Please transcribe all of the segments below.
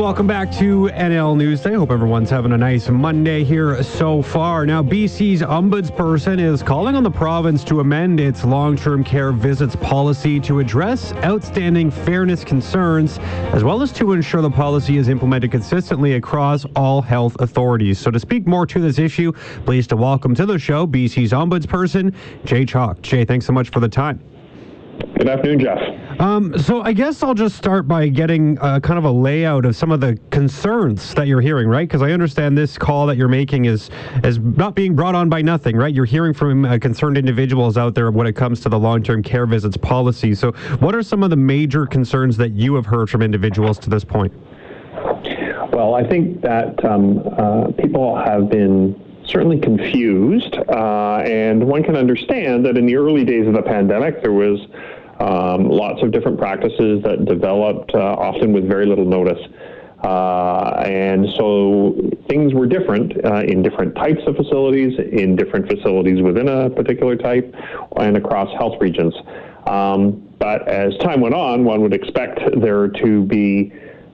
Welcome back to NL Newsday. Hope everyone's having a nice Monday here so far. Now, BC's ombudsperson is calling on the province to amend its long term care visits policy to address outstanding fairness concerns, as well as to ensure the policy is implemented consistently across all health authorities. So, to speak more to this issue, pleased to welcome to the show BC's ombudsperson, Jay Chalke. Jay, thanks so much for the time. Good afternoon, Jeff. Um, so I guess I'll just start by getting uh, kind of a layout of some of the concerns that you're hearing, right? Because I understand this call that you're making is is not being brought on by nothing, right? You're hearing from uh, concerned individuals out there when it comes to the long-term care visits policy. So what are some of the major concerns that you have heard from individuals to this point? Well, I think that um, uh, people have been certainly confused, uh, and one can understand that in the early days of the pandemic, there was um, lots of different practices that developed, uh, often with very little notice. Uh, and so things were different uh, in different types of facilities, in different facilities within a particular type, and across health regions. Um, but as time went on, one would expect there to be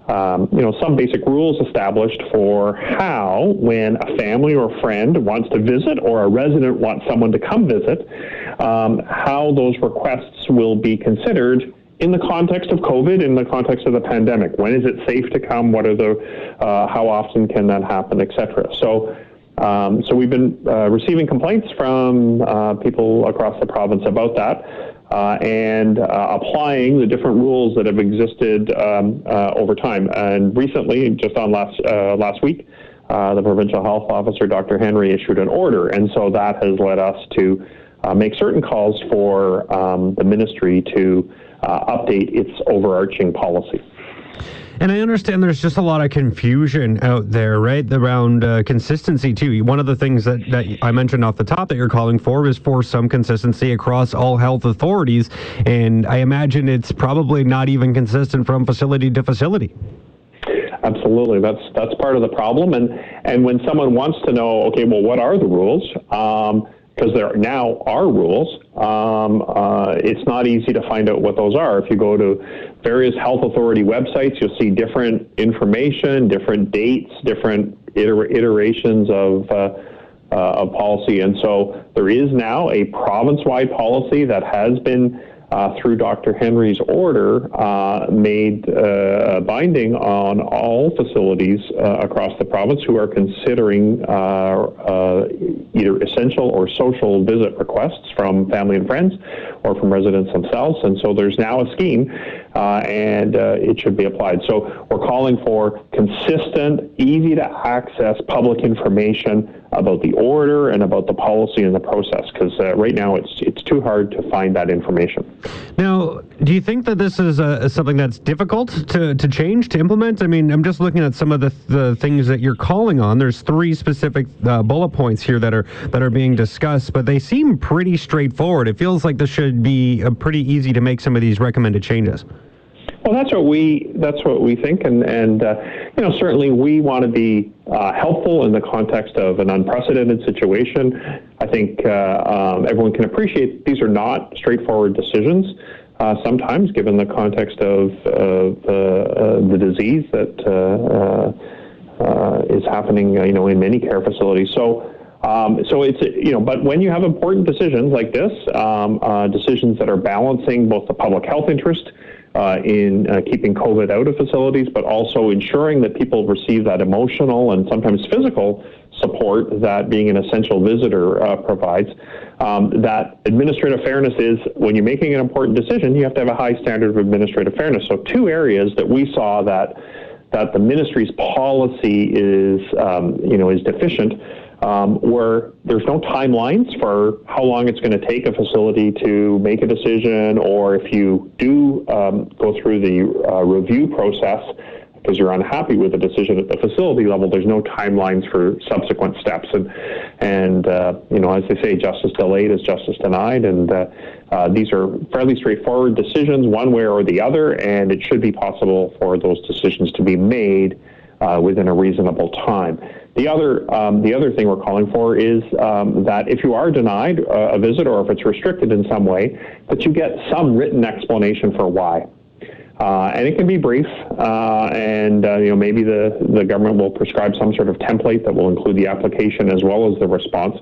um, you know, some basic rules established for how, when a family or a friend wants to visit or a resident wants someone to come visit, um, how those requests will be considered in the context of COVID, in the context of the pandemic. When is it safe to come? What are the, uh, how often can that happen, etc. So, um, so we've been uh, receiving complaints from uh, people across the province about that uh, and uh, applying the different rules that have existed um, uh, over time. And recently, just on last uh, last week, uh, the provincial health officer, Dr. Henry, issued an order, and so that has led us to uh, make certain calls for um, the ministry to update its overarching policy. And I understand there's just a lot of confusion out there, right, around uh, consistency too. One of the things that, that I mentioned off the top that you're calling for is for some consistency across all health authorities. And I imagine it's probably not even consistent from facility to facility. Absolutely, that's that's part of the problem. And and when someone wants to know, okay, well, what are the rules? Um, because there now are rules. Um, uh, it's not easy to find out what those are. If you go to various health authority websites, you'll see different information, different dates, different iter- iterations of. Uh, uh, of policy, and so there is now a province-wide policy that has been uh, through Dr. Henry's order, uh, made uh, binding on all facilities uh, across the province who are considering uh, uh, either essential or social visit requests from family and friends or from residents themselves. And so there's now a scheme, and it should be applied. So we're calling for consistent, easy to access public information about the order and about the policy and the process because uh, right now it's it's too hard to find that information. Now, do you think that this is uh, something that's difficult to, to change to implement? I mean, I'm just looking at some of the the things that you're calling on. There's three specific uh, bullet points here that are that are being discussed, but they seem pretty straightforward. It feels like this should be uh, pretty easy to make some of these recommended changes. Well, that's what we that's what we think, and and uh, you know certainly we want to be uh, helpful in the context of an unprecedented situation. I think uh, um, everyone can appreciate these are not straightforward decisions. Uh, sometimes, given the context of uh, the disease that is happening, you know, in many care facilities. So. Um, so it's you know, but when you have important decisions like this, um, uh, decisions that are balancing both the public health interest uh, in uh, keeping COVID out of facilities, but also ensuring that people receive that emotional and sometimes physical support that being an essential visitor uh, provides. Um, that administrative fairness is when you're making an important decision, you have to have a high standard of administrative fairness. So, two areas that we saw that that the ministry's policy is um, you know is deficient um, where there's no timelines for how long it's going to take a facility to make a decision, or if you do um, go through the uh, review process because you're unhappy with the decision at the facility level, there's no timelines for subsequent steps. And, and uh, you know, as they say, justice delayed is justice denied. And uh, uh, these are fairly straightforward decisions, one way or the other, and it should be possible for those decisions to be made uh, within a reasonable time. The other, um, the other thing we're calling for is um, that if you are denied uh, a visit or if it's restricted in some way, that you get some written explanation for why. Uh, and it can be brief, uh, and uh, you know maybe the, the government will prescribe some sort of template that will include the application as well as the response.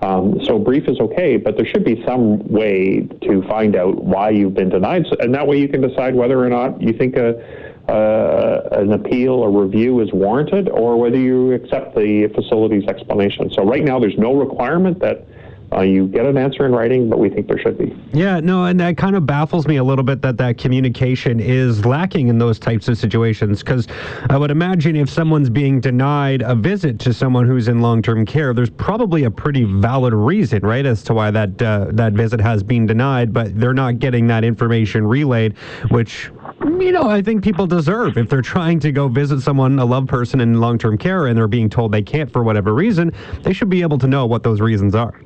Um, so brief is okay, but there should be some way to find out why you've been denied, and that way you can decide whether or not you think a uh, an appeal or review is warranted, or whether you accept the facility's explanation. So right now, there's no requirement that uh, you get an answer in writing, but we think there should be. Yeah, no, and that kind of baffles me a little bit that that communication is lacking in those types of situations. Because I would imagine if someone's being denied a visit to someone who's in long-term care, there's probably a pretty valid reason, right, as to why that uh, that visit has been denied. But they're not getting that information relayed, which you know I think people deserve if they're trying to go visit someone, a loved person in long-term care, and they're being told they can't for whatever reason. They should be able to know what those reasons are.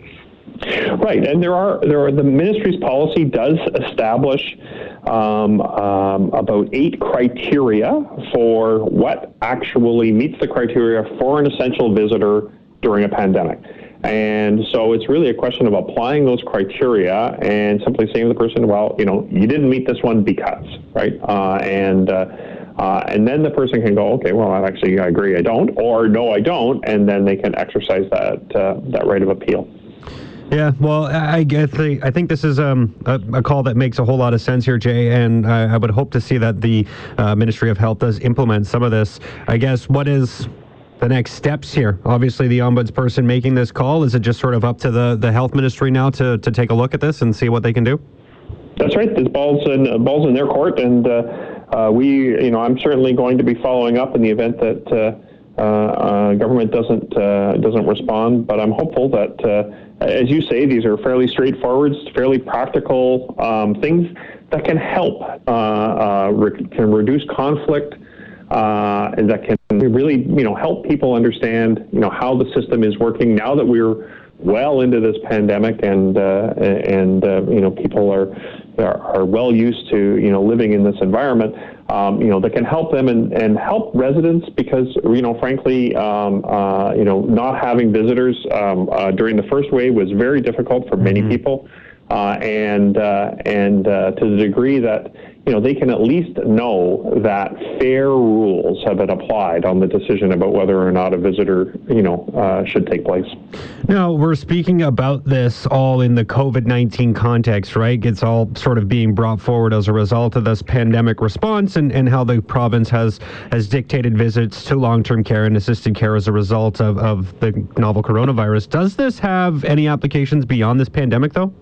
Right, and there are there are the ministry's policy does establish um, um, about eight criteria for what actually meets the criteria for an essential visitor during a pandemic. And so it's really a question of applying those criteria and simply saying to the person, well, you know, you didn't meet this one because, right? Uh, and uh, uh, and then the person can go, okay, well, I actually, I agree, I don't, or no, I don't, and then they can exercise that uh, that right of appeal. Yeah, well, I guess I think this is um, a, a, call that makes a whole lot of sense here, Jay, and I, I would hope to see that the uh, Ministry of Health does implement some of this. I guess what is the next steps here? Obviously, the ombudsperson making this call is it just sort of up to the, the health ministry now to, to take a look at this and see what they can do? That's right. This ball's in ball's in their court, and uh, uh, we, you know, I'm certainly going to be following up in the event that. Uh, uh, uh, government doesn't uh, doesn't respond, but I'm hopeful that as you say, these are fairly straightforward, fairly practical um, things that can help, uh, uh, re- can reduce conflict, uh, and that can really, you know, help people understand, you know, how the system is working now that we're well into this pandemic, and uh, and uh, you know, people are, are are well used to, you know, living in this environment um, you know, that can help them and, and help residents because, you know, frankly, um, uh, you know, not having visitors um, uh, during the first wave was very difficult for many mm-hmm. people. Uh, and uh, and uh, to the degree that you know they can at least know that fair rules have been applied on the decision about whether or not a visitor you know uh, should take place. Now we're speaking about this all in the COVID nineteen context, right? It's all sort of being brought forward as a result of this pandemic response and, and how the province has has dictated visits to long term care and assisted care as a result of, of the novel coronavirus. Does this have any applications beyond this pandemic, though?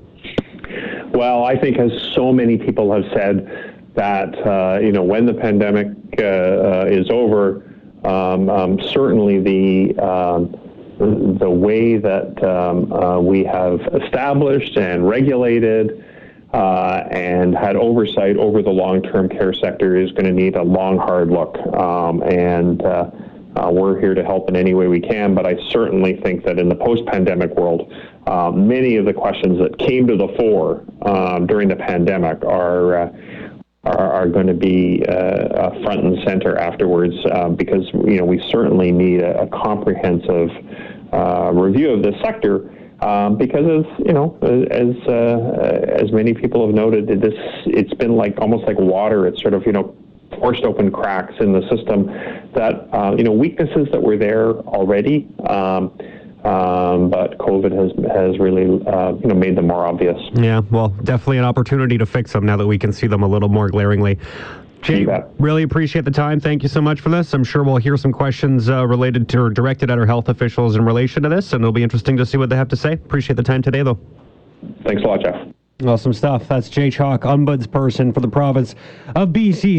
Well, I think as so many people have said that uh, you know when the pandemic uh, uh, is over, um, um, certainly the um, the way that um, uh, we have established and regulated uh, and had oversight over the long-term care sector is going to need a long, hard look. Um, and uh, we're here to help in any way we can, but I certainly think that in the post pandemic world, many of the questions that came to the fore um, during the pandemic are. Uh, are, are, going to be uh, uh, front and center afterwards uh, because you know we certainly need a, a comprehensive review of the sector um, because as you know as as many people have noted this it's been like almost like water it's sort of you know forced open cracks in the system that uh, you know weaknesses that were there already. Um, um, but COVID has has really uh, you know made them more obvious. Yeah, well, definitely an opportunity to fix them now that we can see them a little more glaringly. Jay, really appreciate the time. Thank you so much for this. I'm sure we'll hear some questions uh, related to or directed at our health officials in relation to this, and it'll be interesting to see what they have to say. Appreciate the time today, though. Thanks a lot, Jeff. Awesome stuff. That's Jay Chalke, ombudsperson for the province of BC.